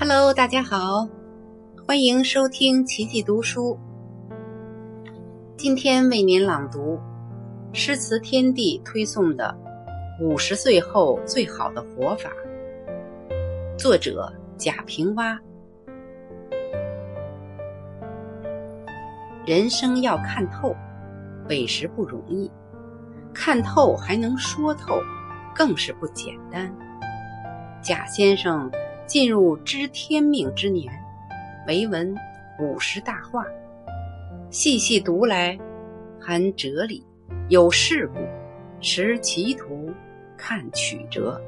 Hello，大家好，欢迎收听奇迹读书。今天为您朗读诗词天地推送的《五十岁后最好的活法》，作者贾平凹。人生要看透，委实不容易；看透还能说透，更是不简单。贾先生。进入知天命之年，唯闻五十大话，细细读来，含哲理，有世故，识奇图，看曲折，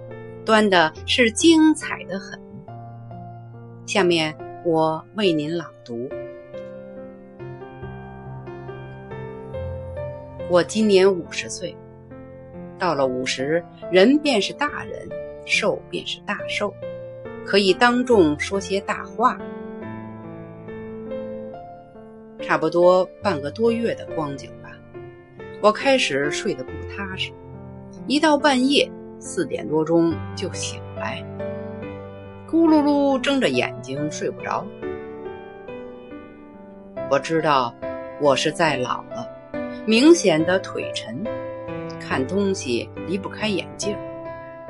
端的是精彩的很。下面我为您朗读。我今年五十岁，到了五十，人便是大人，寿便是大寿。可以当众说些大话，差不多半个多月的光景吧。我开始睡得不踏实，一到半夜四点多钟就醒来，咕噜噜睁着眼睛睡不着。我知道我是在老了，明显的腿沉，看东西离不开眼镜，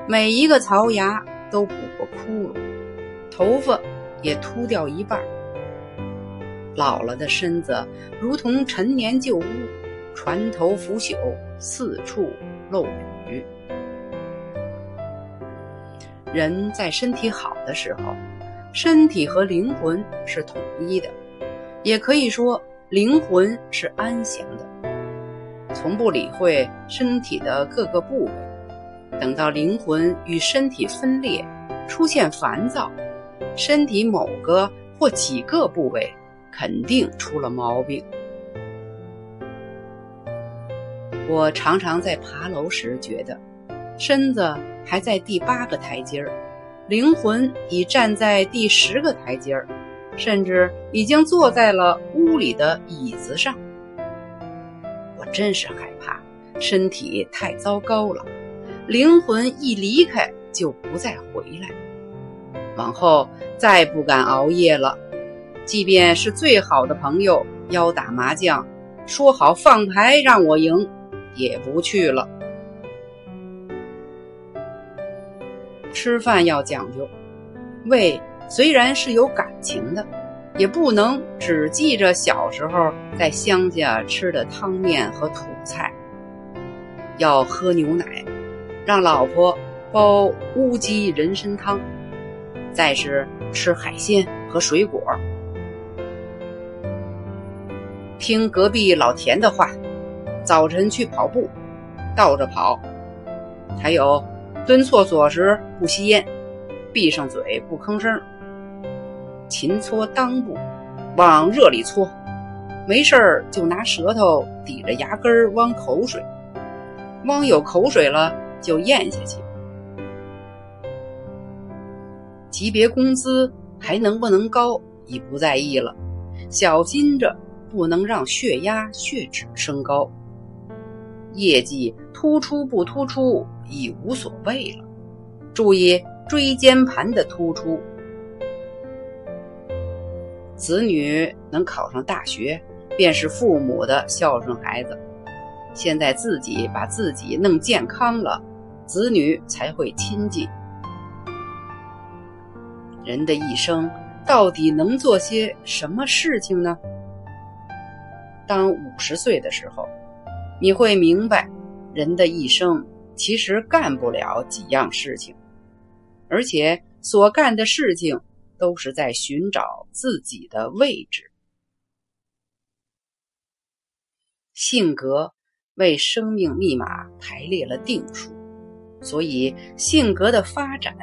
每一个槽牙。都补过窟窿，头发也秃掉一半。老了的身子如同陈年旧屋，船头腐朽，四处漏雨。人在身体好的时候，身体和灵魂是统一的，也可以说灵魂是安详的，从不理会身体的各个部位。等到灵魂与身体分裂，出现烦躁，身体某个或几个部位肯定出了毛病。我常常在爬楼时觉得，身子还在第八个台阶儿，灵魂已站在第十个台阶儿，甚至已经坐在了屋里的椅子上。我真是害怕身体太糟糕了。灵魂一离开就不再回来，往后再不敢熬夜了。即便是最好的朋友邀打麻将，说好放牌让我赢，也不去了。吃饭要讲究，胃虽然是有感情的，也不能只记着小时候在乡下吃的汤面和土菜，要喝牛奶。让老婆煲乌鸡人参汤，再是吃海鲜和水果。听隔壁老田的话，早晨去跑步，倒着跑。还有蹲厕所时不吸烟，闭上嘴不吭声。勤搓裆部，往热里搓。没事儿就拿舌头抵着牙根儿汪口水，汪有口水了。就咽下去，级别工资还能不能高已不在意了，小心着不能让血压、血脂升高。业绩突出不突出已无所谓了，注意椎间盘的突出。子女能考上大学，便是父母的孝顺孩子。现在自己把自己弄健康了。子女才会亲近。人的一生到底能做些什么事情呢？当五十岁的时候，你会明白，人的一生其实干不了几样事情，而且所干的事情都是在寻找自己的位置。性格为生命密码排列了定数。所以，性格的发展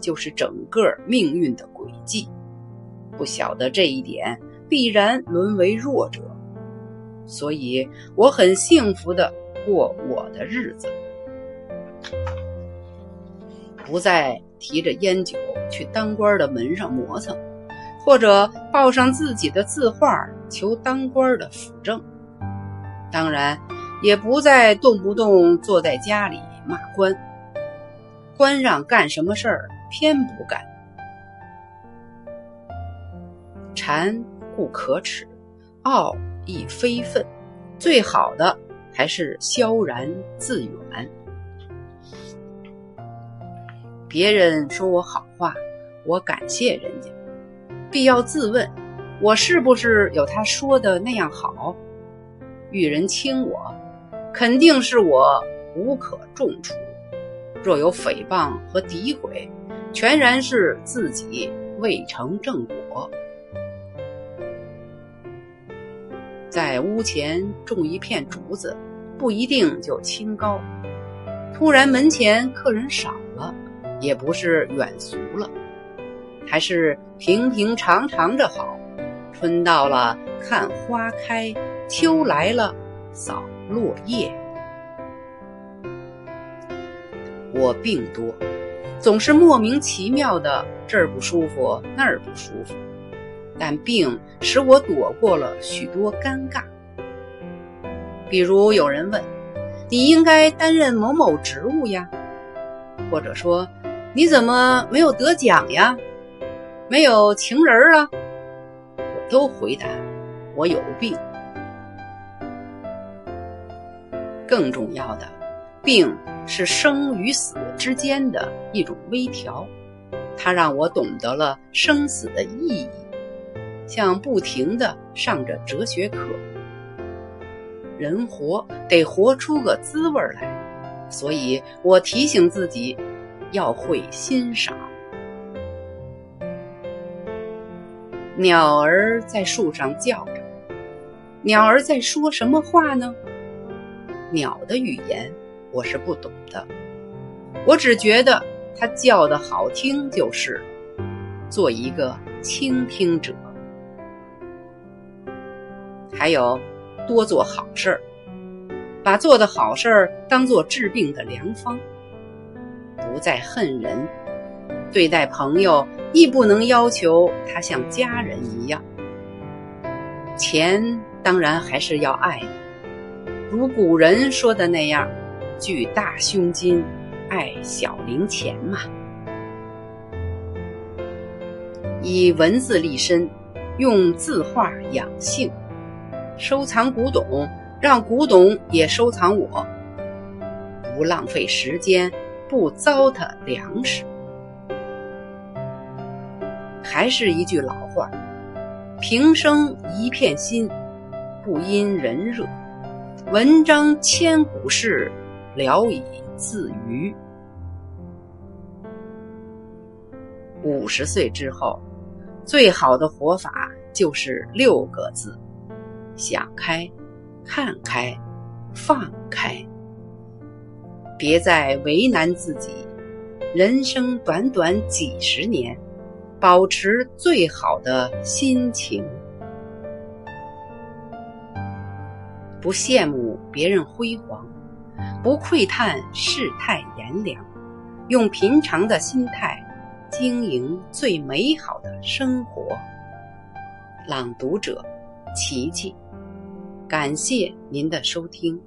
就是整个命运的轨迹。不晓得这一点，必然沦为弱者。所以，我很幸福的过我的日子，不再提着烟酒去当官的门上磨蹭，或者抱上自己的字画求当官的辅政。当然，也不再动不动坐在家里骂官。官让干什么事儿，偏不干。禅固可耻，傲亦非分。最好的还是萧然自远。别人说我好话，我感谢人家，必要自问：我是不是有他说的那样好？遇人轻我，肯定是我无可重处；若有诽谤和诋毁，全然是自己未成正果。在屋前种一片竹子，不一定就清高；突然门前客人少了，也不是远俗了，还是平平常常着好。春到了看花开，秋来了扫落叶。我病多，总是莫名其妙的这儿不舒服那儿不舒服。但病使我躲过了许多尴尬，比如有人问：“你应该担任某某职务呀？”或者说：“你怎么没有得奖呀？没有情人啊？”我都回答：“我有病。”更重要的，病是生与死之间的一种微调，它让我懂得了生死的意义。像不停的上着哲学课，人活得活出个滋味来，所以我提醒自己要会欣赏。鸟儿在树上叫着，鸟儿在说什么话呢？鸟的语言我是不懂的，我只觉得它叫的好听就是。做一个倾听者。还有，多做好事儿，把做的好事儿当做治病的良方。不再恨人，对待朋友亦不能要求他像家人一样。钱当然还是要爱，如古人说的那样：“聚大胸襟，爱小零钱嘛。”以文字立身，用字画养性。收藏古董，让古董也收藏我。不浪费时间，不糟蹋粮食。还是一句老话：平生一片心，不因人热。文章千古事，聊以自娱。五十岁之后，最好的活法就是六个字。想开，看开，放开，别再为难自己。人生短短几十年，保持最好的心情，不羡慕别人辉煌，不窥探世态炎凉，用平常的心态经营最美好的生活。朗读者：琪琪。感谢您的收听。